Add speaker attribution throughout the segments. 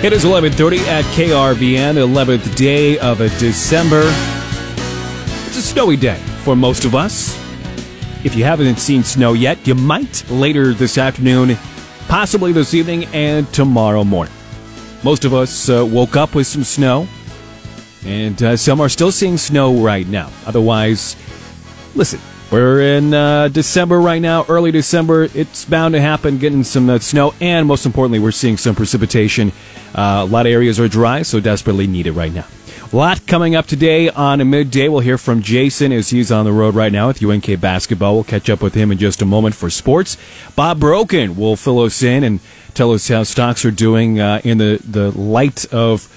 Speaker 1: It is 11:30 at KRVN, 11th day of a December. It's a snowy day for most of us. If you haven't seen snow yet, you might later this afternoon, possibly this evening, and tomorrow morning. Most of us uh, woke up with some snow, and uh, some are still seeing snow right now. Otherwise, listen, we're in uh, December right now, early December. It's bound to happen, getting some uh, snow, and most importantly, we're seeing some precipitation. Uh, a lot of areas are dry, so desperately needed right now. A lot coming up today on a midday. We'll hear from Jason as he's on the road right now with UNK basketball. We'll catch up with him in just a moment for sports. Bob Brogan will fill us in and tell us how stocks are doing uh, in the, the light of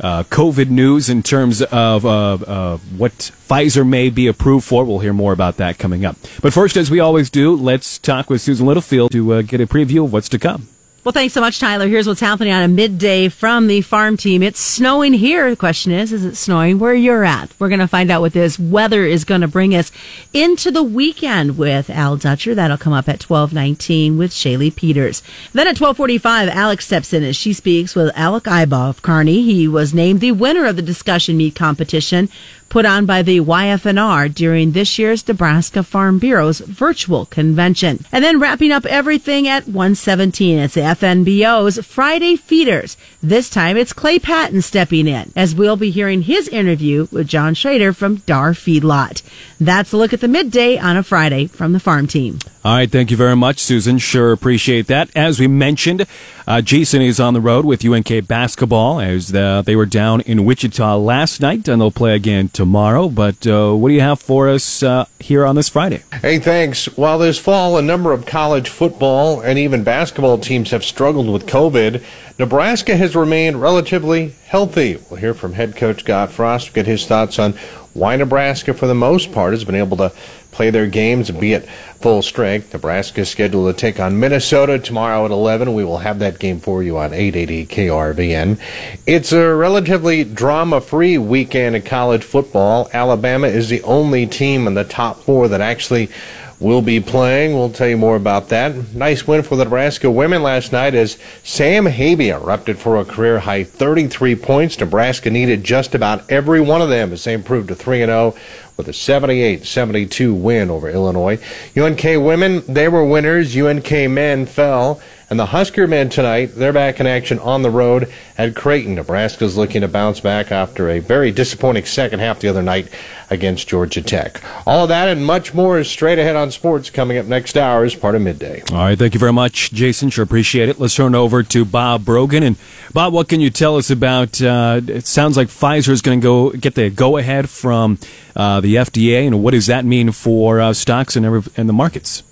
Speaker 1: uh, COVID news in terms of uh, uh, what Pfizer may be approved for. We'll hear more about that coming up. But first, as we always do, let's talk with Susan Littlefield to uh, get a preview of what's to come.
Speaker 2: Well, thanks so much, Tyler. Here's what's happening on a midday from the farm team. It's snowing here. The question is, is it snowing where you're at? We're going to find out what this weather is going to bring us into the weekend with Al Dutcher. That'll come up at 1219 with Shaylee Peters. Then at 1245, Alex steps in as she speaks with Alec Ibaugh of Kearney. He was named the winner of the discussion meet competition put on by the YF&R during this year's Nebraska Farm Bureau's virtual convention. And then wrapping up everything at 117, it's the FNBO's Friday Feeders. This time it's Clay Patton stepping in as we'll be hearing his interview with John Schrader from Dar Feedlot. That's a look at the midday on a Friday from the farm team.
Speaker 1: All right, thank you very much, Susan. Sure appreciate that. As we mentioned, uh, Jason is on the road with UNK basketball as the, they were down in Wichita last night, and they'll play again tomorrow. But uh, what do you have for us uh, here on this Friday?
Speaker 3: Hey, thanks. While this fall, a number of college football and even basketball teams have struggled with COVID, Nebraska has remained relatively healthy. We'll hear from head coach Scott Frost, get his thoughts on why Nebraska, for the most part, has been able to play their games and be at full strength. Nebraska is scheduled to take on Minnesota tomorrow at 11. We will have that game for you on 880 KRVN. It's a relatively drama-free weekend in college football. Alabama is the only team in the top four that actually will be playing. We'll tell you more about that. Nice win for the Nebraska women last night as Sam Haiby erupted for a career high 33 points. Nebraska needed just about every one of them as they improved to 3 0 with a 78-72 win over Illinois. UNK women, they were winners. UNK men fell. And the Husker men tonight, they're back in action on the road at Creighton. Nebraska's looking to bounce back after a very disappointing second half the other night against Georgia Tech. All that and much more is straight ahead on sports coming up next hour as part of midday.
Speaker 1: All right, thank you very much, Jason. Sure appreciate it. Let's turn over to Bob Brogan. And Bob, what can you tell us about? Uh, it sounds like Pfizer is going to go get the go ahead from uh, the FDA, and what does that mean for uh, stocks and, and the markets?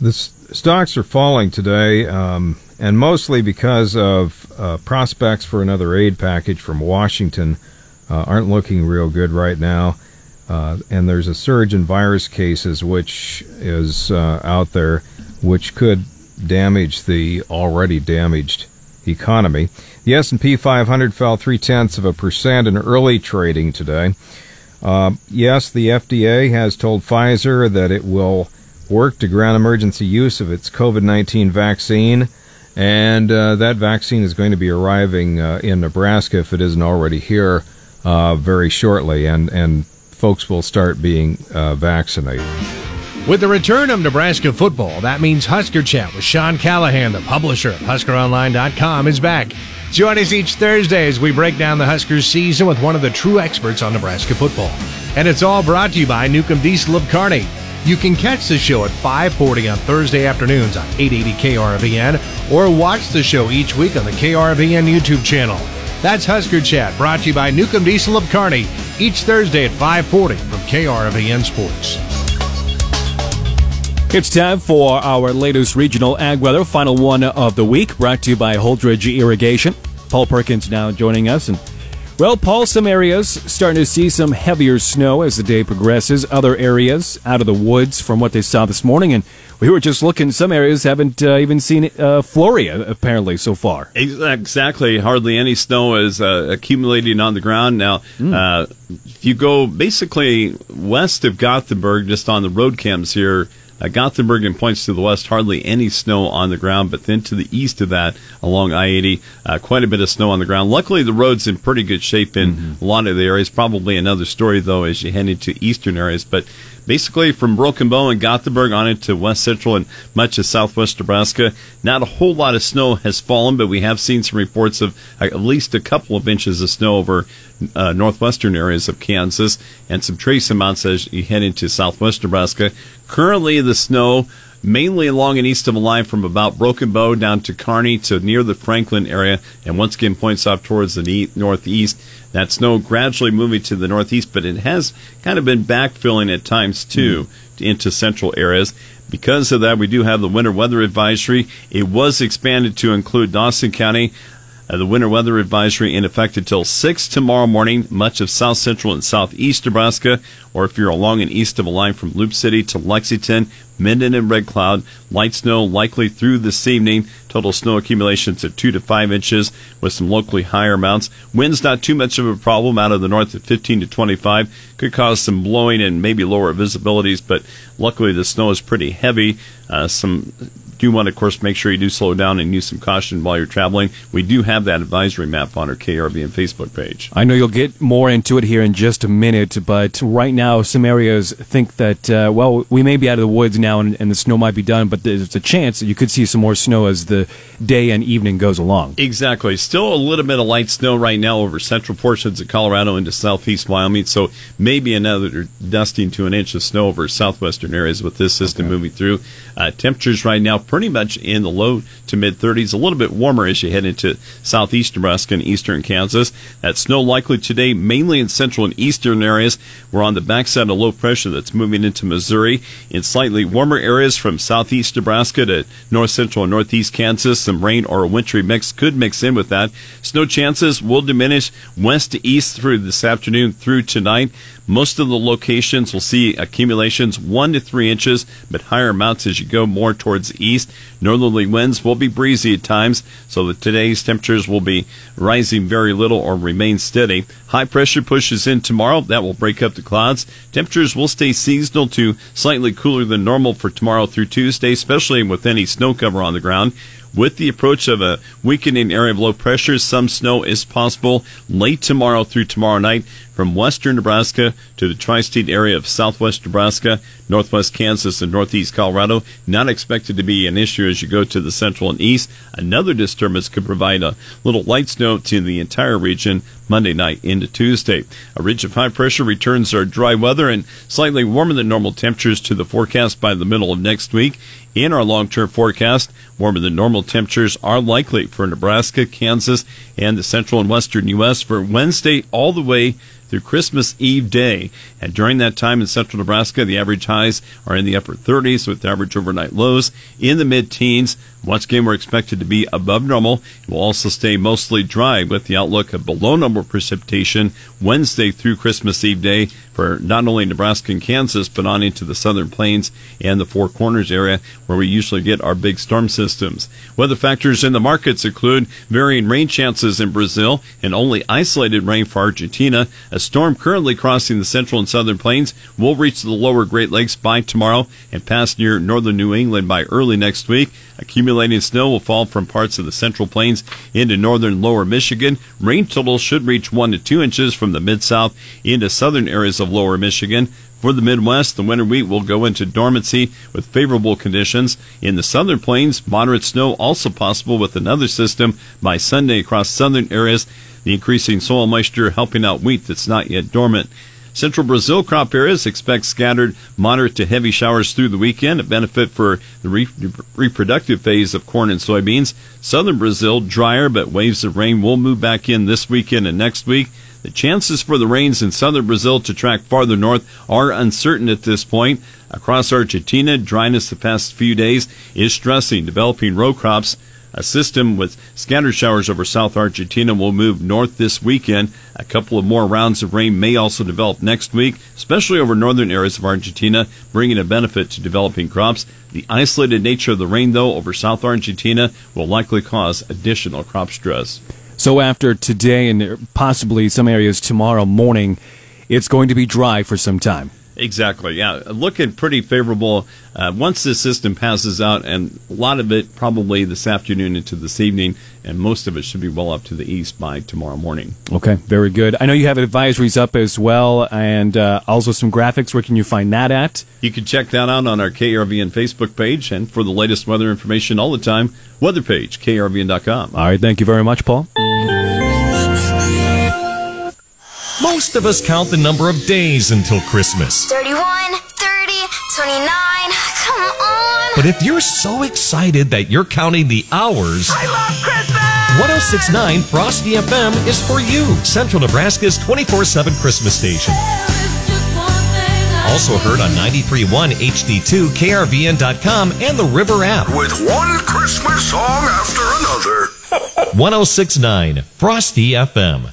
Speaker 4: This stocks are falling today, um, and mostly because of uh, prospects for another aid package from Washington uh, aren't looking real good right now. Uh, and there's a surge in virus cases, which is uh, out there, which could damage the already damaged economy. The S&P 500 fell three tenths of a percent in early trading today. Uh, yes, the FDA has told Pfizer that it will work to grant emergency use of its COVID 19 vaccine. And uh, that vaccine is going to be arriving uh, in Nebraska if it isn't already here uh, very shortly, and, and folks will start being uh, vaccinated.
Speaker 5: With the return of Nebraska football, that means Husker Chat with Sean Callahan, the publisher of HuskerOnline.com, is back. Join us each Thursday as we break down the Huskers season with one of the true experts on Nebraska football. And it's all brought to you by Newcomb Diesel of Kearney. You can catch the show at 540 on Thursday afternoons on 880 KRVN or watch the show each week on the KRVN YouTube channel. That's Husker Chat, brought to you by Newcomb Diesel of Kearney, each Thursday at 540 from KRVN Sports.
Speaker 1: It's time for our latest regional ag weather, final one of the week, brought to you by Holdrege Irrigation. Paul Perkins now joining us, and well, Paul, some areas starting to see some heavier snow as the day progresses. Other areas out of the woods from what they saw this morning. And we were just looking, some areas haven't uh, even seen uh, flurry, apparently, so far.
Speaker 6: Exactly. Hardly any snow is uh, accumulating on the ground. Now, mm. if you go basically west of Gothenburg, just on the road cams here, Uh, Gothenburg and points to the west, hardly any snow on the ground, but then to the east of that, along I 80, uh, quite a bit of snow on the ground. Luckily, the road's in pretty good shape in mm-hmm. a lot of the areas. Probably another story, though, as you head into eastern areas. But basically from Broken Bow and Gothenburg on into west central and much of southwest Nebraska. Not a whole lot of snow has fallen, but we have seen some reports of at least a couple of inches of snow over uh, northwestern areas of Kansas and some trace amounts as you head into southwest Nebraska. Currently, the snow mainly along and east of the line from about Broken Bow down to Kearney to near the Franklin area, and once again points off towards the northeast. That snow gradually moving to the northeast, but it has kind of been backfilling at times too mm. into central areas. Because of that, we do have the winter weather advisory. It was expanded to include Dawson County. Uh, the winter weather advisory in effect until 6 tomorrow morning, much of south central and southeast Nebraska, or if you're along and east of a line from Loup City to Lexington, Minden and Red Cloud. Light snow likely through this evening. Total snow accumulations of 2 to 5 inches with some locally higher amounts. Winds not too much of a problem out of the north at 15 to 25. Could cause some blowing and maybe lower visibilities, but luckily the snow is pretty heavy. Uh, some do want to, of course, make sure you do slow down and use some caution while you're traveling. We do have that advisory map on our KRVN Facebook page.
Speaker 1: I know you'll get more into it here in just a minute, but right now, some areas think that, uh, well, we may be out of the woods now and, and, the snow might be done, but there's a chance that you could see some more snow as the day and evening goes along.
Speaker 6: Exactly. Still a little bit of light snow right now over central portions of Colorado into southeast Wyoming, so maybe another dusting to an inch of snow over southwestern areas with this system okay. moving through. Uh, temperatures right now pretty much in the low to mid 30s, a little bit warmer as you head into southeast Nebraska and eastern Kansas. That snow likely today mainly in central and eastern areas. We're on the backside of low pressure that's moving into Missouri. In slightly warmer areas from southeast Nebraska to north central and northeast Kansas, some rain or a wintry mix could mix in with that. Snow chances will diminish west to east through this afternoon through tonight. Most of the locations will see accumulations one to three inches, but higher amounts as you go more towards the Northerly winds will be breezy at times, so that today's temperatures will be rising very little or remain steady. High pressure pushes in tomorrow. That will break up the clouds. Temperatures will stay seasonal to slightly cooler than normal for tomorrow through Tuesday, especially with any snow cover on the ground. With the approach of a weakening area of low pressure, some snow is possible late tomorrow through tomorrow night from western Nebraska to the tri state area of southwest Nebraska, northwest Kansas, and northeast Colorado. Not expected to be an issue as you go to the central and east. Another disturbance could provide a little light snow to the entire region Monday night into Tuesday. A ridge of high pressure returns our dry weather and slightly warmer than normal temperatures to the forecast by the middle of next week. In our long term forecast, warmer than normal temperatures are likely for Nebraska, Kansas, and the central and western U.S. for Wednesday all the way through Christmas Eve day. And during that time in central Nebraska, the average highs are in the upper 30s with average overnight lows in the mid teens. Once again, we're expected to be above normal. It will also stay mostly dry with the outlook of below normal precipitation Wednesday through Christmas Eve day for not only Nebraska and Kansas, but on into the southern plains and the Four Corners area where we usually get our big storm systems. Weather factors in the markets include varying rain chances in Brazil and only isolated rain for Argentina. A storm currently crossing the central and southern plains will reach the lower Great Lakes by tomorrow and pass near northern New England by early next week. Accumulating snow will fall from parts of the central plains into northern lower Michigan. Rain totals should reach 1 to 2 inches from the mid south into southern areas of lower Michigan. For the Midwest, the winter wheat will go into dormancy with favorable conditions. In the southern plains, moderate snow also possible with another system by Sunday across southern areas. The increasing soil moisture helping out wheat that's not yet dormant. Central Brazil crop areas expect scattered moderate to heavy showers through the weekend, a benefit for the re- reproductive phase of corn and soybeans. Southern Brazil, drier, but waves of rain will move back in this weekend and next week. The chances for the rains in southern Brazil to track farther north are uncertain at this point. Across Argentina, dryness the past few days is stressing developing row crops. A system with scattered showers over South Argentina will move north this weekend. A couple of more rounds of rain may also develop next week, especially over northern areas of Argentina, bringing a benefit to developing crops. The isolated nature of the rain, though, over South Argentina will likely cause additional crop stress.
Speaker 1: So after today and possibly some areas tomorrow morning, it's going to be dry for some time.
Speaker 6: Exactly. Yeah, looking pretty favorable. Uh, once this system passes out, and a lot of it probably this afternoon into this evening, and most of it should be well up to the east by tomorrow morning.
Speaker 1: Okay, very good. I know you have advisories up as well, and uh, also some graphics. Where can you find that at?
Speaker 6: You can check that out on our KRVN Facebook page, and for the latest weather information all the time, weather page krvn.com.
Speaker 1: All right, thank you very much, Paul.
Speaker 7: Most of us count the number of days until Christmas.
Speaker 8: 31, 30, 29. Come on.
Speaker 7: But if you're so excited that you're counting the hours,
Speaker 8: I love Christmas.
Speaker 7: 1069 Frosty FM is for you. Central Nebraska's 24 7 Christmas station. Also heard on 93.1 HD2, KRVN.com, and the River app.
Speaker 9: With one Christmas song after another.
Speaker 7: 1069 Frosty FM.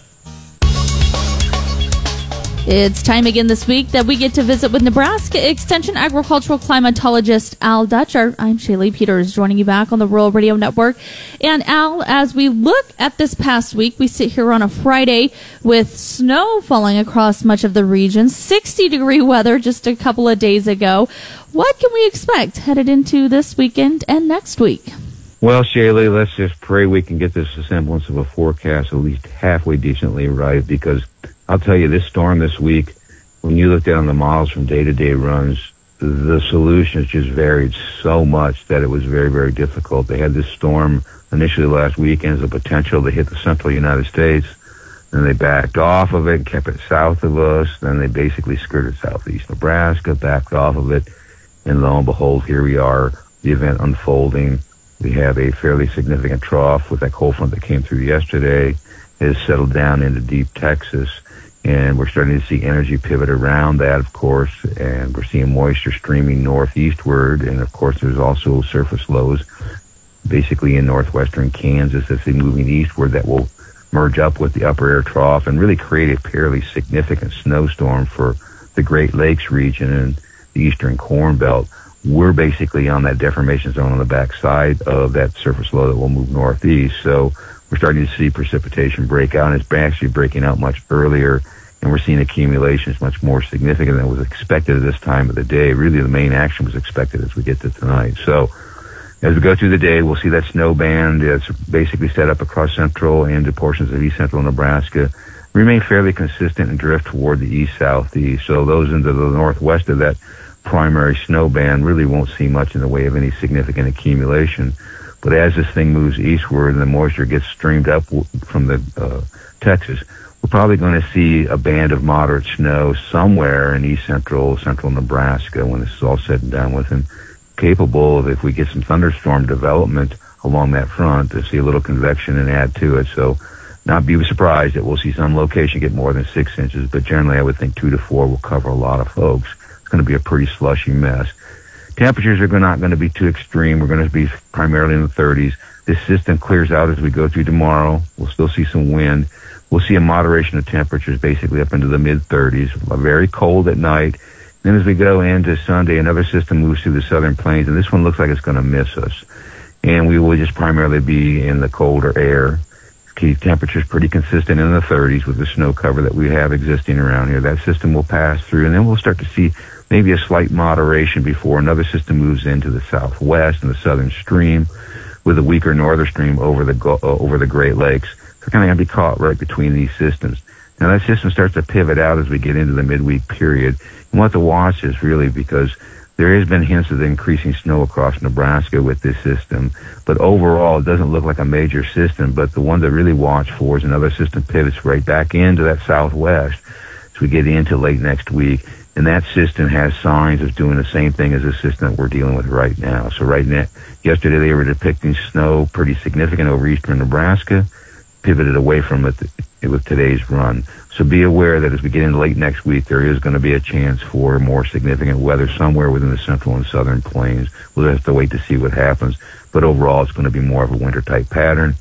Speaker 10: It's time again this week that we get to visit with Nebraska Extension agricultural climatologist Al Dutcher. I'm Shaylee Peters joining you back on the Rural Radio Network. And Al, as we look at this past week, we sit here on a Friday with snow falling across much of the region, 60 degree weather just a couple of days ago. What can we expect headed into this weekend and next week?
Speaker 11: Well, Shaylee, let's just pray we can get this semblance of a forecast at least halfway decently right because I'll tell you, this storm this week, when you look down the models from day to day runs, the solutions just varied so much that it was very, very difficult. They had this storm initially last weekend as a potential to hit the central United States. Then they backed off of it kept it south of us. Then they basically skirted southeast Nebraska, backed off of it. And lo and behold, here we are, the event unfolding. We have a fairly significant trough with that cold front that came through yesterday. It has settled down into deep Texas and we're starting to see energy pivot around that, of course, and we're seeing moisture streaming northeastward, and of course, there's also surface lows, basically in northwestern Kansas, as they moving eastward, that will merge up with the upper air trough and really create a fairly significant snowstorm for the Great Lakes region and the eastern Corn Belt. We're basically on that deformation zone on the backside of that surface low that will move northeast. So we're starting to see precipitation break out, and it's actually breaking out much earlier, and we're seeing accumulations much more significant than was expected at this time of the day. Really, the main action was expected as we get to tonight. So, as we go through the day, we'll see that snow band that's basically set up across central and portions of east central Nebraska remain fairly consistent and drift toward the east southeast. So those into the northwest of that primary snow band really won't see much in the way of any significant accumulation. But as this thing moves eastward and the moisture gets streamed up from the uh, Texas, we're probably going to see a band of moderate snow somewhere in east central, central Nebraska when this is all said and done with, and capable of, if we get some thunderstorm development along that front, to see a little convection and add to it. So, not be surprised that we'll see some location get more than six inches, but generally, I would think two to four will cover a lot of folks. It's going to be a pretty slushy mess. Temperatures are not going to be too extreme. We're going to be primarily in the 30s. This system clears out as we go through tomorrow. We'll still see some wind. We'll see a moderation of temperatures basically up into the mid 30s. Very cold at night. Then as we go into Sunday, another system moves through the southern plains, and this one looks like it's going to miss us. And we will just primarily be in the colder air. Keep temperatures pretty consistent in the 30s with the snow cover that we have existing around here. That system will pass through, and then we'll start to see maybe a slight moderation before another system moves into the southwest and the southern stream with a weaker northern stream over the uh, over the Great Lakes. So kind of going to be caught right between these systems. Now that system starts to pivot out as we get into the midweek period. And what to watch is really because there has been hints of increasing snow across Nebraska with this system, but overall it doesn't look like a major system. But the one to really watch for is another system pivots right back into that southwest as we get into late next week and that system has signs of doing the same thing as the system that we're dealing with right now. So right now, yesterday they were depicting snow pretty significant over eastern Nebraska, pivoted away from it with today's run. So be aware that as we get into late next week, there is going to be a chance for more significant weather somewhere within the central and southern plains. We'll have to wait to see what happens. But overall, it's going to be more of a winter type pattern.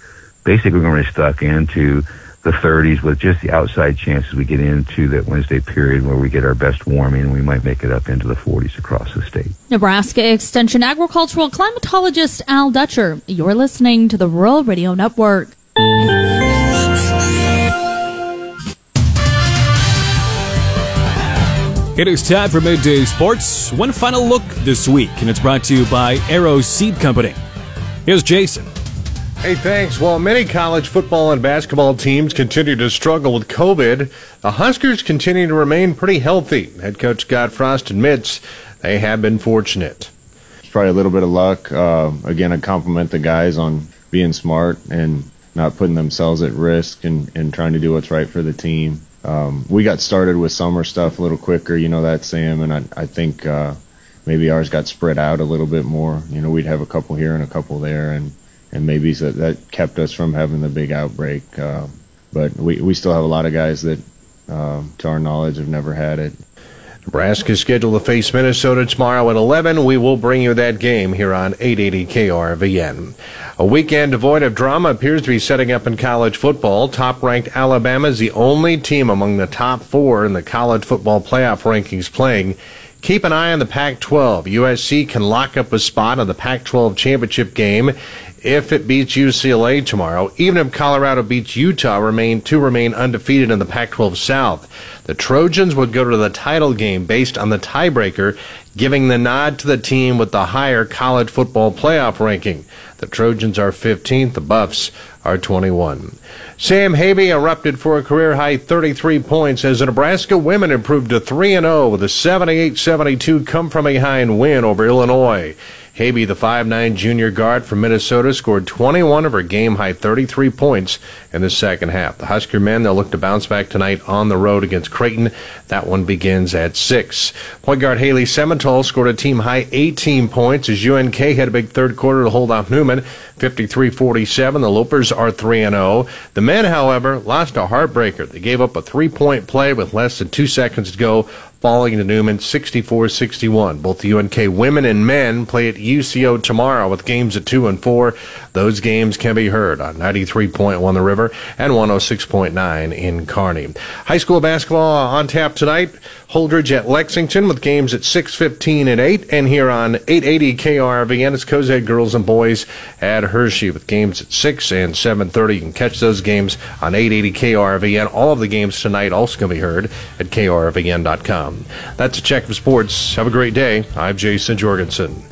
Speaker 11: Basically, we're going to be stuck into the 30s with just the outside chances we get into that Wednesday period where we get our best warming and we might make it up into the 40s across the state.
Speaker 10: Nebraska Extension agricultural climatologist Al Dutcher. You're listening to the Rural Radio Network.
Speaker 1: It is time for Midday Sports. One final look this week, and it's brought to you by Arrow Seed Company. Here's Jason.
Speaker 3: Hey, thanks. While many college football and basketball teams continue to struggle with COVID, the Huskers continue to remain pretty healthy. Head coach Scott Frost admits they have been fortunate.
Speaker 12: It's probably a little bit of luck. Uh, again, I compliment the guys on being smart and not putting themselves at risk and, and trying to do what's right for the team. Um, we got started with summer stuff a little quicker, you know that, Sam, and I, I think uh, maybe ours got spread out a little bit more. You know, we'd have a couple here and a couple there, and and maybe that kept us from having the big outbreak. Uh, but we we still have a lot of guys that, um, to our knowledge, have never had it.
Speaker 3: Nebraska is scheduled to face Minnesota tomorrow at 11. We will bring you that game here on 880 KRVN. A weekend devoid of drama appears to be setting up in college football. Top ranked Alabama is the only team among the top four in the college football playoff rankings playing. Keep an eye on the Pac 12. USC can lock up a spot on the Pac 12 championship game if it beats UCLA tomorrow, even if Colorado beats Utah, remain to remain undefeated in the Pac-12 South. The Trojans would go to the title game based on the tiebreaker, giving the nod to the team with the higher college football playoff ranking. The Trojans are 15th, the Buffs are 21. Sam Haiby erupted for a career high 33 points as the Nebraska women improved to 3 0 with a 78 72 come from behind win over Illinois. Haiby, the 5'9 junior guard from Minnesota, scored 21 of her game high 33 points in the second half. The Husker men, they'll look to bounce back tonight on the road against Creighton. That one begins at 6. Point guard Haley Semental scored a team high 18 points as UNK had a big third quarter to hold off Newman. 53-47. The Lopers are 3-0. The men, however, lost a heartbreaker. They gave up a three-point play with less than two seconds to go, falling to Newman 64-61. Both the UNK women and men play at UCO tomorrow with games at 2 and 4. Those games can be heard on 93.1 The River and 106.9 in Kearney. High school basketball on tap tonight. Holdrege at Lexington with games at 6:15 and 8 and here on 880 KRVN it's Cozad girls and boys at Hershey with games at 6 and 7:30 you can catch those games on 880 KRVN all of the games tonight also can be heard at krvn.com that's a check of sports. Have a great day. I'm Jason Jorgensen.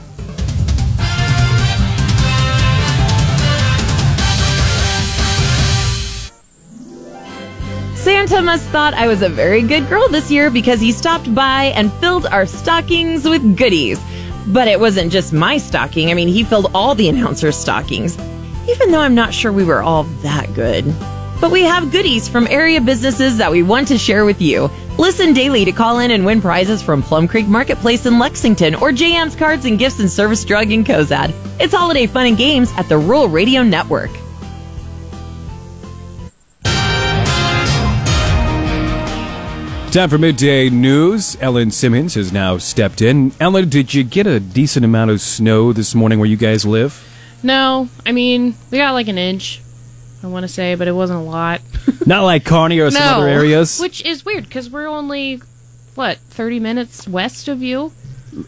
Speaker 13: Santa must thought I was a very good girl this year because he stopped by and filled our stockings with goodies. But it wasn't just my stocking. I mean, he filled all the announcers' stockings, even though I'm not sure we were all that good. But we have goodies from area businesses that we want to share with you. Listen daily to call in and win prizes from Plum Creek Marketplace in Lexington or JM's Cards and Gifts and Service Drug in Cozad. It's holiday fun and games at the Rural Radio Network.
Speaker 1: Time for midday news. Ellen Simmons has now stepped in. Ellen, did you get a decent amount of snow this morning where you guys live?
Speaker 14: No, I mean we got like an inch. I want to say, but it wasn't a lot.
Speaker 1: Not like Kearney or some
Speaker 14: no,
Speaker 1: other areas.
Speaker 14: which is weird because we're only what thirty minutes west of you.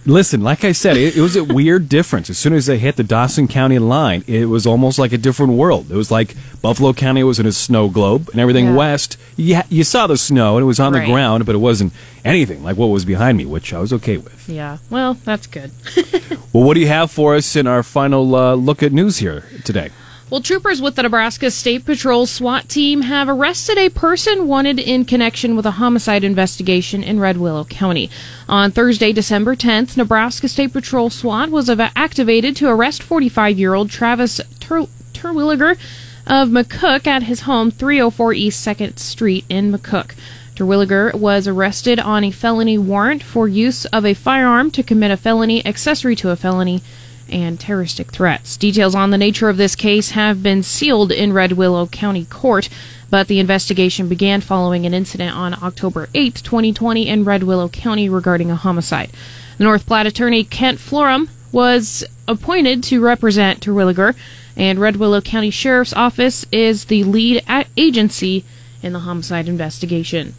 Speaker 1: Listen, like I said, it, it was a weird difference. As soon as they hit the Dawson County line, it was almost like a different world. It was like Buffalo County was in a snow globe, and everything
Speaker 14: Yeah.
Speaker 1: west, you, you saw the snow, and it was on
Speaker 14: Right.
Speaker 1: the ground, but it wasn't anything like what was behind me, which I was okay with.
Speaker 14: Yeah, well, that's good.
Speaker 1: Well, what do you have for us in our final uh, look at news here today?
Speaker 14: Well, troopers with the Nebraska State Patrol SWAT team have arrested a person wanted in connection with a homicide investigation in Red Willow County. On Thursday, December 10th, Nebraska State Patrol SWAT was activated to arrest 45 year old Travis Tur- Terwilliger of McCook at his home, 304 East 2nd Street in McCook. Terwilliger was arrested on a felony warrant for use of a firearm to commit a felony, accessory to a felony, and terroristic threats. Details on the nature of this case have been sealed in Red Willow County Court, but the investigation began following an incident on October 8, 2020, in Red Willow County regarding a homicide. The North Platte attorney Kent Florum was appointed to represent Terwilliger, and Red Willow County Sheriff's Office is the lead agency in the homicide investigation.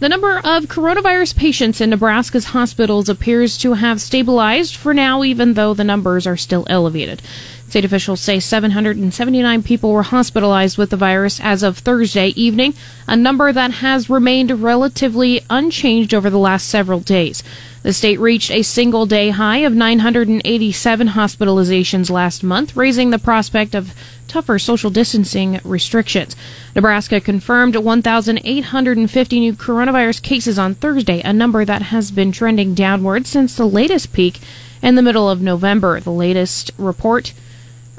Speaker 14: The number of coronavirus patients in Nebraska's hospitals appears to have stabilized for now, even though the numbers are still elevated. State officials say 779 people were hospitalized with the virus as of Thursday evening, a number that has remained relatively unchanged over the last several days. The state reached a single day high of 987 hospitalizations last month, raising the prospect of tougher social distancing restrictions. Nebraska confirmed 1,850 new coronavirus cases on Thursday, a number that has been trending downward since the latest peak in the middle of November. The latest report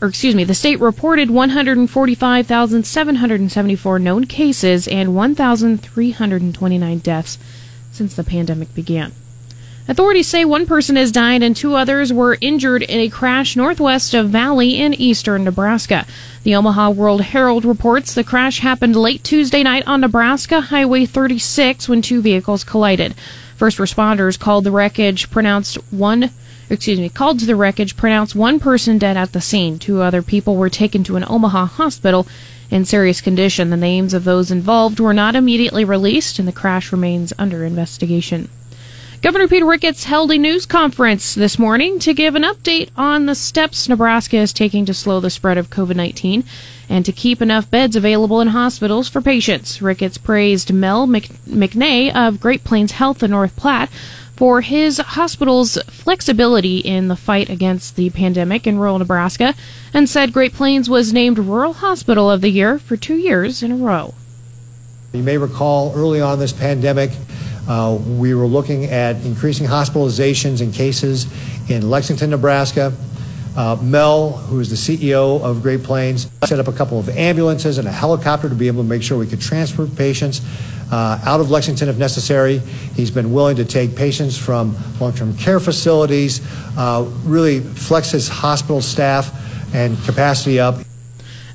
Speaker 14: or excuse me, the state reported 145,774 known cases and 1,329 deaths since the pandemic began. Authorities say one person has died and two others were injured in a crash northwest of Valley in eastern Nebraska. The Omaha World Herald reports the crash happened late Tuesday night on Nebraska Highway 36 when two vehicles collided. First responders called the wreckage pronounced one excuse me, called to the wreckage pronounced one person dead at the scene. Two other people were taken to an Omaha hospital in serious condition. The names of those involved were not immediately released and the crash remains under investigation. Governor Peter Ricketts held a news conference this morning to give an update on the steps Nebraska is taking to slow the spread of COVID 19 and to keep enough beds available in hospitals for patients. Ricketts praised Mel McNea of Great Plains Health in North Platte for his hospital's flexibility in the fight against the pandemic in rural Nebraska and said Great Plains was named Rural Hospital of the Year for two years in a row.
Speaker 15: You may recall early on this pandemic, uh, we were looking at increasing hospitalizations and cases in Lexington, Nebraska. Uh, Mel, who is the CEO of Great Plains, set up a couple of ambulances and a helicopter to be able to make sure we could transport patients uh, out of Lexington if necessary. He's been willing to take patients from long-term care facilities, uh, really flex his hospital staff and capacity up.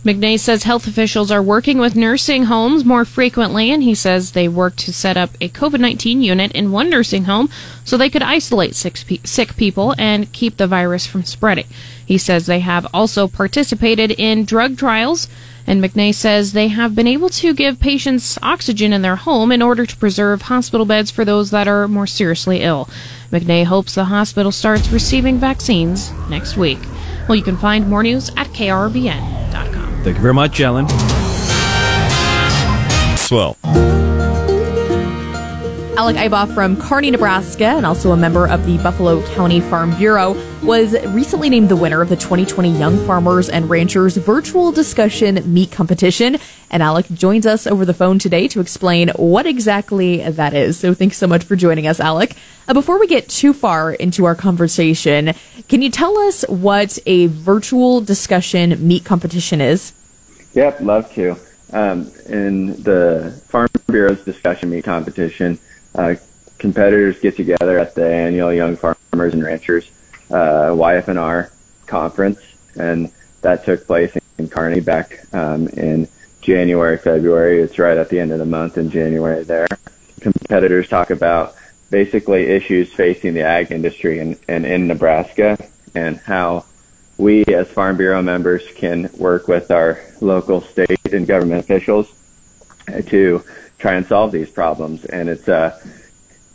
Speaker 14: McNea says health officials are working with nursing homes more frequently, and he says they worked to set up a COVID 19 unit in one nursing home so they could isolate sick, sick people and keep the virus from spreading. He says they have also participated in drug trials, and McNea says they have been able to give patients oxygen in their home in order to preserve hospital beds for those that are more seriously ill. McNea hopes the hospital starts receiving vaccines next week. Well, you can find more news at krvn.com.
Speaker 1: Thank you very much, Ellen.
Speaker 6: Swell.
Speaker 16: Alec Iboff from Kearney, Nebraska, and also a member of the Buffalo County Farm Bureau, was recently named the winner of the 2020 Young Farmers and Ranchers Virtual Discussion Meet Competition. And Alec joins us over the phone today to explain what exactly that is. So thanks so much for joining us, Alec. Uh, before we get too far into our conversation, can you tell us what a virtual discussion meet competition is?
Speaker 17: Yep, love to. Um, in the Farm Bureau's discussion meet competition, uh, competitors get together at the annual Young Farmers and Ranchers uh, YF&R conference, and that took place in Kearney back um, in January, February. It's right at the end of the month in January there. Competitors talk about basically issues facing the ag industry in, in, in Nebraska and how we as Farm Bureau members can work with our local, state, and government officials to try and solve these problems. And it's uh,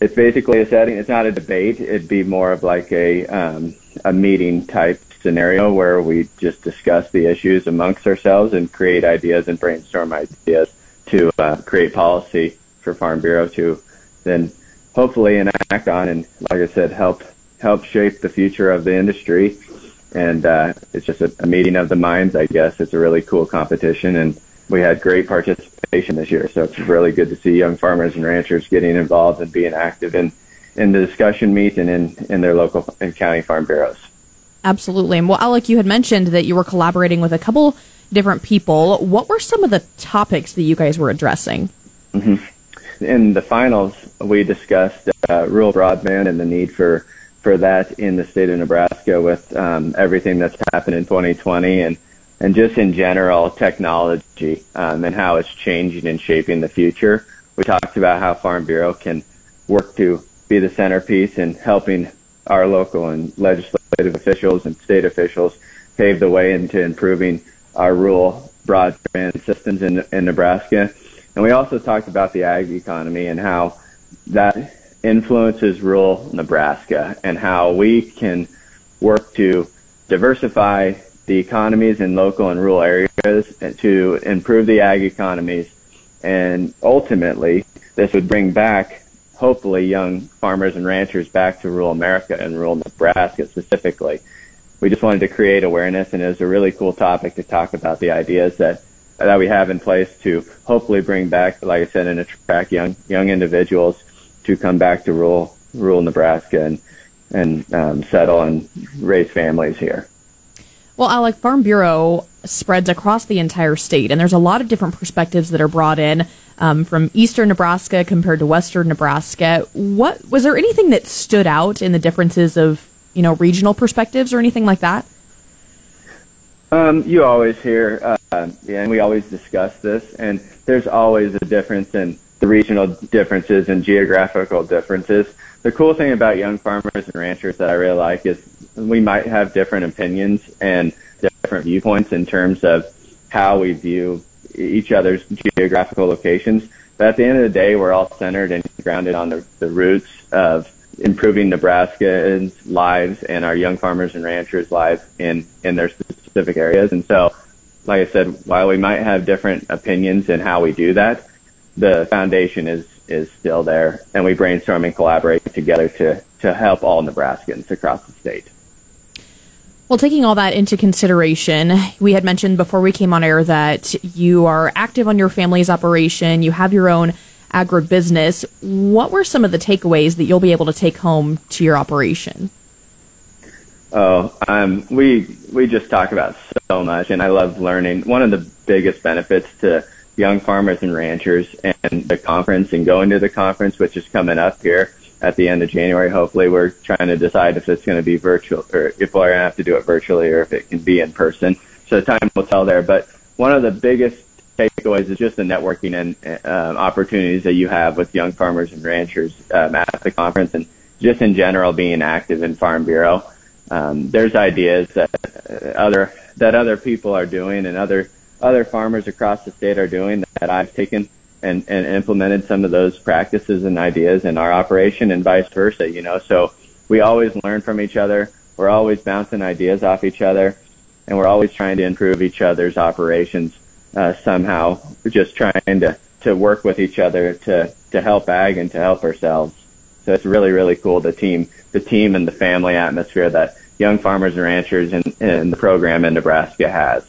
Speaker 17: it's basically a setting. It's not a debate. It'd be more of like a um, a meeting type scenario where we just discuss the issues amongst ourselves and create ideas and brainstorm ideas to uh, create policy for Farm Bureau to then hopefully enact on and, like I said, help help shape the future of the industry and uh, it's just a, a meeting of the minds, I guess. It's a really cool competition, and we had great participation this year. So it's really good to see young farmers and ranchers getting involved and being active in in the discussion meet and in in their local and county farm bureaus.
Speaker 16: Absolutely. And well, Alec, you had mentioned that you were collaborating with a couple different people. What were some of the topics that you guys were addressing?
Speaker 17: Mm-hmm. In the finals, we discussed uh, rural broadband and the need for for that in the state of Nebraska with um, everything that's happened in 2020 and and just in general technology um, and how it's changing and shaping the future. We talked about how Farm Bureau can work to be the centerpiece in helping our local and legislative officials and state officials pave the way into improving our rural broadband systems in, in Nebraska. And we also talked about the ag economy and how that influences rural Nebraska and how we can work to diversify the economies in local and rural areas to improve the ag economies. And ultimately, this would bring back, hopefully, young farmers and ranchers back to rural America and rural Nebraska specifically. We just wanted to create awareness, and it was a really cool topic to talk about the ideas that that we have in place to hopefully bring back, like I said, and attract young young individuals to come back to rural rural Nebraska and and um, settle and raise families here.
Speaker 16: Well, Alec, Farm Bureau spreads across the entire state, and there's a lot of different perspectives that are brought in um, from eastern Nebraska compared to western Nebraska. What was there anything that stood out in the differences of you know regional perspectives or anything like that?
Speaker 17: Um, you always hear, uh, yeah, and we always discuss this, and there's always a difference in the regional differences and geographical differences. The cool thing about young farmers and ranchers that I really like is we might have different opinions and different viewpoints in terms of how we view each other's geographical locations. But at the end of the day, we're all centered and grounded on the, the roots of improving Nebraska's lives and our young farmers and ranchers' lives in, in their specific areas. And so, like I said, while we might have different opinions in how we do that, the foundation is, is still there. And we brainstorm and collaborate together to, to help all Nebraskans across the state.
Speaker 16: Well, taking all that into consideration, we had mentioned before we came on air that you are active on your family's operation, you have your own agribusiness. What were some of the takeaways that you'll be able to take home to your operation?
Speaker 17: Oh, um, we we just talk about so much, and I love learning. One of the biggest benefits to young farmers and ranchers and the conference and going to the conference, which is coming up here at the end of January. Hopefully, we're trying to decide if it's going to be virtual or if we're going to have to do it virtually or if it can be in person. So time will tell there. But one of the biggest takeaways is just the networking and uh, opportunities that you have with young farmers and ranchers um, at the conference and just in general being active in Farm Bureau. Um, there's ideas that other that other people are doing and other other farmers across the state are doing that I've taken and, and implemented some of those practices and ideas in our operation and vice versa, you know. So we always learn from each other. We're always bouncing ideas off each other and we're always trying to improve each other's operations uh, somehow. We're just trying to, to work with each other to, to help ag and to help ourselves. So it's really, really cool the team, the team and the family atmosphere that young farmers and ranchers in, in the program in Nebraska has.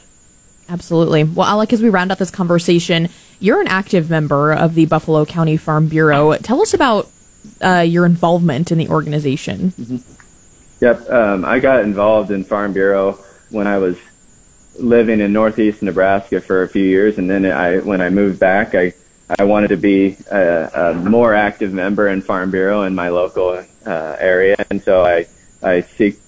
Speaker 16: Absolutely. Well, Alec, as we round out this conversation, you're an active member of the Buffalo County Farm Bureau. Tell us about uh, your involvement in the organization.
Speaker 17: Mm-hmm. Yep, um, I got involved in Farm Bureau when I was living in northeast Nebraska for a few years, and then I, when I moved back, I I wanted to be a, a more active member in Farm Bureau in my local uh, area, and so I I seek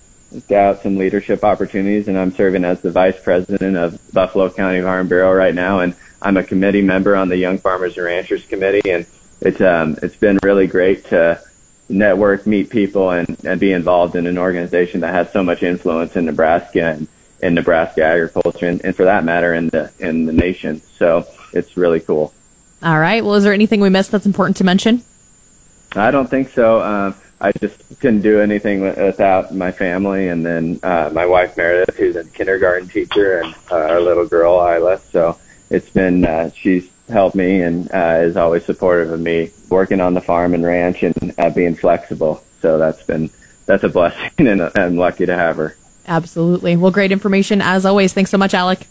Speaker 17: out some leadership opportunities, and I'm serving as the vice president of Buffalo County Farm Bureau right now, and I'm a committee member on the Young Farmers and Ranchers Committee, and it's um it's been really great to network, meet people, and and be involved in an organization that has so much influence in Nebraska and in Nebraska agriculture, and, and for that matter, in the in the nation. So it's really cool.
Speaker 16: All right. Well, is there anything we missed that's important to mention?
Speaker 17: I don't think so. Um, I just couldn't do anything without my family, and then uh, my wife Meredith, who's a kindergarten teacher, and uh, our little girl Isla. So it's been uh, she's helped me and uh, is always supportive of me working on the farm and ranch and uh, being flexible. So that's been that's a blessing, and I'm lucky to have her.
Speaker 16: Absolutely. Well, great information as always. Thanks so much, Alec.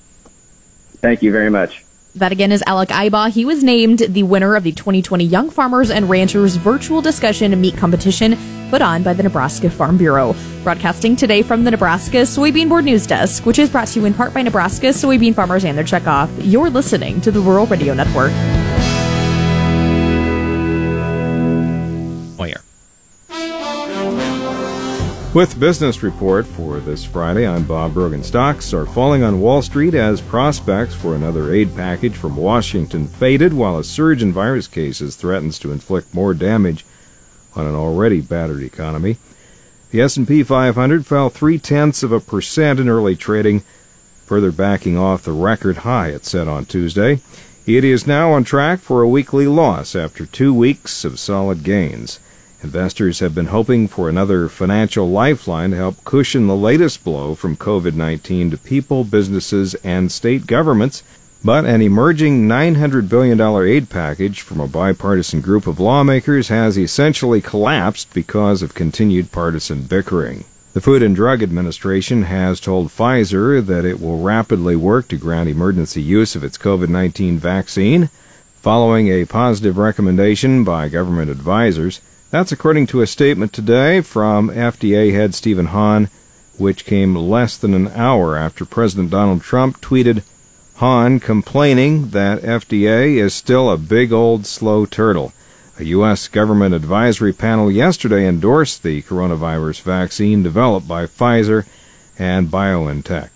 Speaker 17: Thank you very much.
Speaker 16: That again is Alec Iba. He was named the winner of the 2020 Young Farmers and Ranchers Virtual Discussion Meet Competition put on by the Nebraska Farm Bureau. Broadcasting today from the Nebraska Soybean Board News Desk, which is brought to you in part by Nebraska soybean farmers and their checkoff. You're listening to the Rural Radio Network.
Speaker 4: With business report for this Friday, I'm Bob Brogan. Stocks are falling on Wall Street as prospects for another aid package from Washington faded, while a surge in virus cases threatens to inflict more damage on an already battered economy. The S&P 500 fell three tenths of a percent in early trading, further backing off the record high it set on Tuesday. It is now on track for a weekly loss after two weeks of solid gains. Investors have been hoping for another financial lifeline to help cushion the latest blow from COVID 19 to people, businesses, and state governments. But an emerging $900 billion aid package from a bipartisan group of lawmakers has essentially collapsed because of continued partisan bickering. The Food and Drug Administration has told Pfizer that it will rapidly work to grant emergency use of its COVID 19 vaccine, following a positive recommendation by government advisors. That's according to a statement today from FDA head Stephen Hahn, which came less than an hour after President Donald Trump tweeted Hahn complaining that FDA is still a big old slow turtle. A U.S. government advisory panel yesterday endorsed the coronavirus vaccine developed by Pfizer and BioNTech.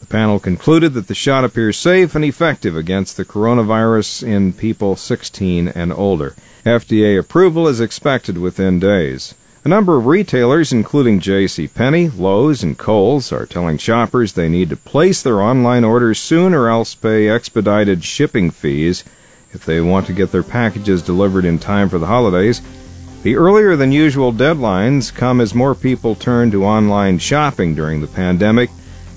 Speaker 4: The panel concluded that the shot appears safe and effective against the coronavirus in people 16 and older. FDA approval is expected within days. A number of retailers, including J.C. Penney, Lowe's, and Kohl's, are telling shoppers they need to place their online orders soon or else pay expedited shipping fees if they want to get their packages delivered in time for the holidays. The earlier than usual deadlines come as more people turn to online shopping during the pandemic,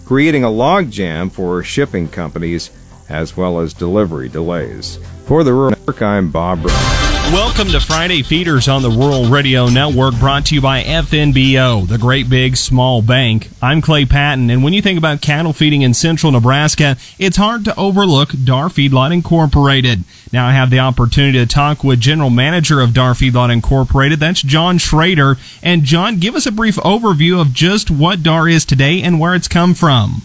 Speaker 4: creating a logjam for shipping companies as well as delivery delays. For the Rural Network, I'm Bob.
Speaker 18: Welcome to Friday Feeders on the Rural Radio Network, brought to you by FNBO, the Great Big Small Bank. I'm Clay Patton, and when you think about cattle feeding in central Nebraska, it's hard to overlook Dar Feedlot Incorporated. Now I have the opportunity to talk with General Manager of Dar Feedlot Incorporated. That's John Schrader. And John, give us a brief overview of just what Dar is today and where it's come from.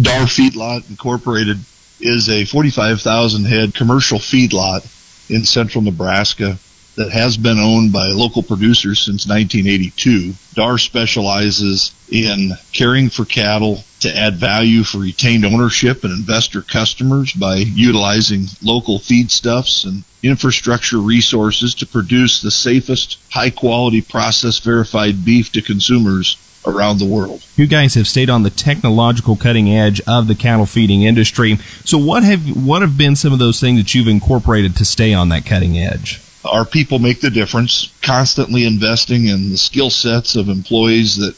Speaker 19: Dar Feedlot Incorporated is a 45,000 head commercial feedlot in central Nebraska that has been owned by local producers since 1982. DAR specializes in caring for cattle to add value for retained ownership and investor customers by utilizing local feedstuffs and infrastructure resources to produce the safest, high quality process verified beef to consumers around the world.
Speaker 18: You guys have stayed on the technological cutting edge of the cattle feeding industry. So what have what have been some of those things that you've incorporated to stay on that cutting edge?
Speaker 19: Our people make the difference, constantly investing in the skill sets of employees that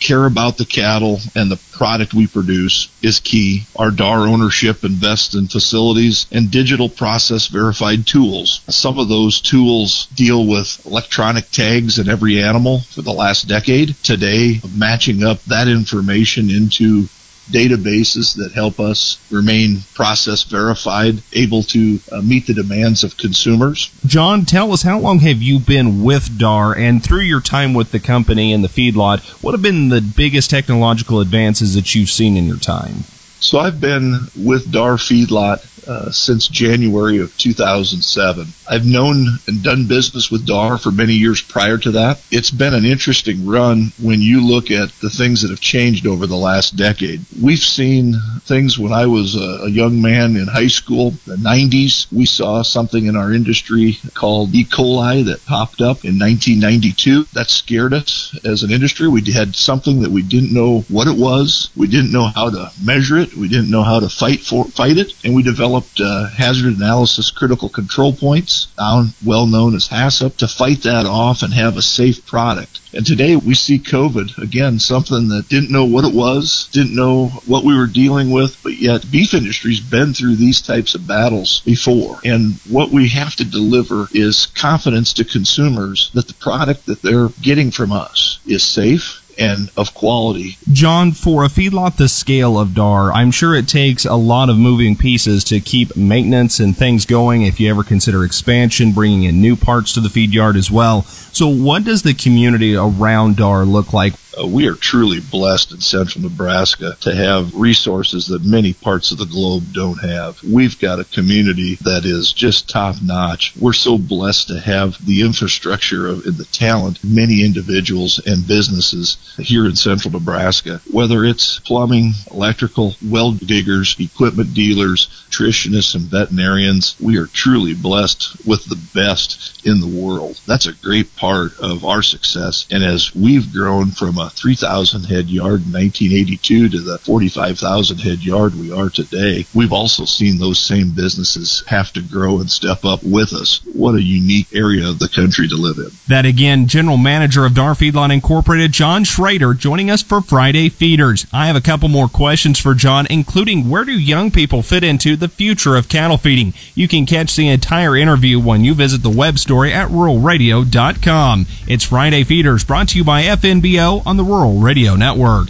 Speaker 19: care about the cattle and the product we produce is key. Our DAR ownership invests in facilities and digital process verified tools. Some of those tools deal with electronic tags in every animal for the last decade. Today, matching up that information into databases that help us remain process verified, able to uh, meet the demands of consumers.
Speaker 18: John, tell us how long have you been with DAR and through your time with the company and the feedlot, what have been the biggest technological advances that you've seen in your time?
Speaker 19: So I've been with DAR Feedlot uh, since January of 2007. I've known and done business with DAR for many years prior to that. It's been an interesting run when you look at the things that have changed over the last decade. We've seen things when I was a, a young man in high school, the 90s. We saw something in our industry called E. coli that popped up in 1992. That scared us as an industry. We had something that we didn't know what it was. We didn't know how to measure it. We didn't know how to fight for fight it, and we developed uh, hazard analysis critical control points, now well known as HACCP, to fight that off and have a safe product. And today we see COVID, again, something that didn't know what it was, didn't know what we were dealing with, but yet beef industry's been through these types of battles before. And what we have to deliver is confidence to consumers that the product that they're getting from us is safe and of quality.
Speaker 18: John, for a feedlot the scale of DAR, I'm sure it takes a lot of moving pieces to keep maintenance and things going if you ever consider expansion, bringing in new parts to the feed yard as well. So, what does the community around DAR look like?
Speaker 19: Uh, we are truly blessed in central Nebraska to have resources that many parts of the globe don't have. We've got a community that is just top notch. We're so blessed to have the infrastructure of, and the talent, many individuals and businesses here in central Nebraska, whether it's plumbing, electrical, well diggers, equipment dealers, nutritionists, and veterinarians. We are truly blessed with the best in the world. That's a great part of our success. And as we've grown from a a 3,000 head yard in 1982 to the 45,000 head yard we are today. We've also seen those same businesses have to grow and step up with us. What a unique area of the country to live in.
Speaker 18: That again, General Manager of Dar Feedlot Incorporated, John Schrader, joining us for Friday Feeders. I have a couple more questions for John, including where do young people fit into the future of cattle feeding? You can catch the entire interview when you visit the web story at ruralradio.com. It's Friday Feeders brought to you by FNBO on the Rural Radio Network.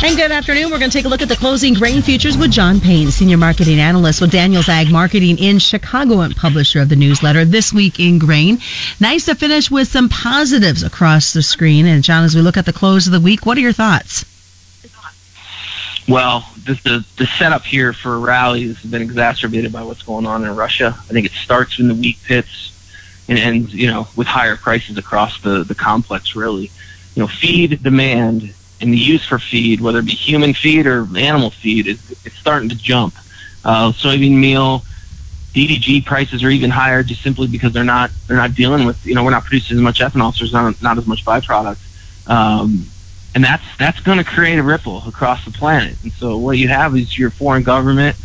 Speaker 2: And good afternoon. We're going to take a look at the closing grain futures with John Payne, Senior Marketing Analyst with Daniels Ag Marketing in Chicago and publisher of the newsletter This Week in Grain. Nice to finish with some positives across the screen. And John, as we look at the close of the week, what are your thoughts?
Speaker 20: Well, the, the, the setup here for rally has been exacerbated by what's going on in Russia. I think it starts in the wheat pits and ends, you know, with higher prices across the, the complex, really. You know, feed demand and the use for feed, whether it be human feed or animal feed, is it's starting to jump. Uh, soybean meal, DDG prices are even higher just simply because they're not they're not dealing with you know we're not producing as much ethanol, so there's not not as much byproduct, um, and that's that's going to create a ripple across the planet. And so what you have is your foreign government.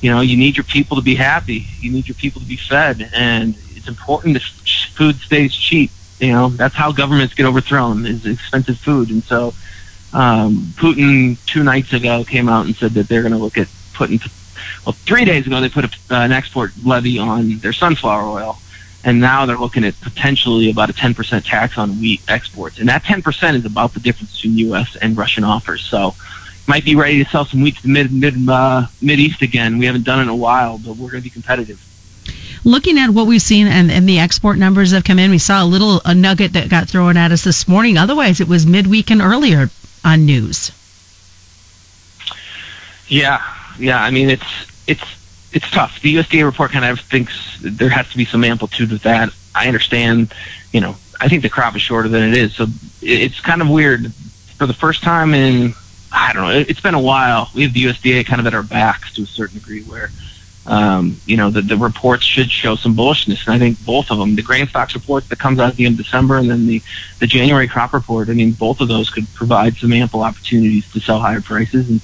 Speaker 20: You know, you need your people to be happy. You need your people to be fed, and it's important that food stays cheap. You know, that's how governments get overthrown is expensive food, and so um, Putin two nights ago came out and said that they're going to look at putting, well, three days ago they put a, uh, an export levy on their sunflower oil, and now they're looking at potentially about a 10% tax on wheat exports, and that 10% is about the difference between U.S. and Russian offers. So, might be ready to sell some wheat to the mid mid uh, mid east again. We haven't done it in a while, but we're going to be competitive.
Speaker 2: Looking at what we've seen and, and the export numbers have come in, we saw a little a nugget that got thrown at us this morning. Otherwise, it was midweek and earlier on news.
Speaker 20: Yeah, yeah. I mean, it's it's it's tough. The USDA report kind of thinks there has to be some amplitude with that. I understand. You know, I think the crop is shorter than it is, so it's kind of weird. For the first time in I don't know, it's been a while. We have the USDA kind of at our backs to a certain degree, where um, you know the, the reports should show some bullishness, and I think both of them, the grain stocks report that comes out at the end of December, and then the the January crop report. I mean, both of those could provide some ample opportunities to sell higher prices, and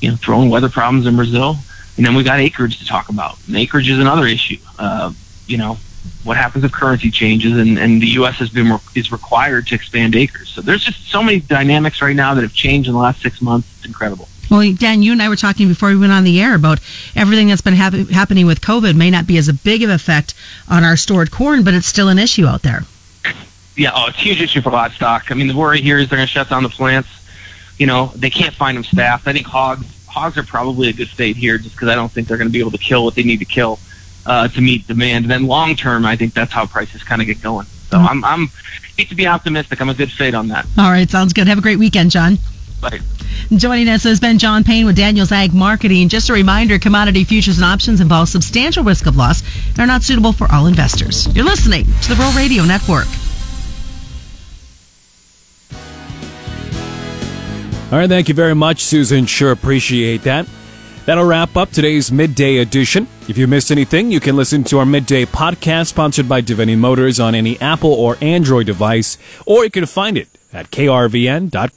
Speaker 20: you know, throwing weather problems in Brazil, and then we got acreage to talk about. And acreage is another issue. Uh, you know, what happens if currency changes, and, and the U.S. has been is required to expand acres. So there's just so many dynamics right now that have changed in the last six months. It's incredible.
Speaker 2: Well, Dan, you and I were talking before we went on the air about everything that's been hap- happening with COVID may not be as a big of effect on our stored corn, but it's still an issue out there.
Speaker 20: Yeah, oh, it's a huge issue for livestock. I mean, the worry here is they're going to shut down the plants. You know, they can't find them staffed. I think hogs hogs are probably a good state here, just because I don't think they're going to be able to kill what they need to kill uh, to meet demand. And then long term, I think that's how prices kind of get going. So mm-hmm. I'm I'm need to be optimistic. I'm a good fade on that.
Speaker 2: All right, sounds good. Have a great weekend, John.
Speaker 20: Bye.
Speaker 2: Joining us has been John Payne with Daniels Ag Marketing. Just a reminder, commodity futures and options involve substantial risk of loss and are not suitable for all investors. You're listening to the Rural Radio Network.
Speaker 1: All right, thank you very much, Susan. Sure appreciate that. That'll wrap up today's midday edition. If you missed anything, you can listen to our midday podcast sponsored by Devaney Motors on any Apple or Android device, or you can find it at krvn.com.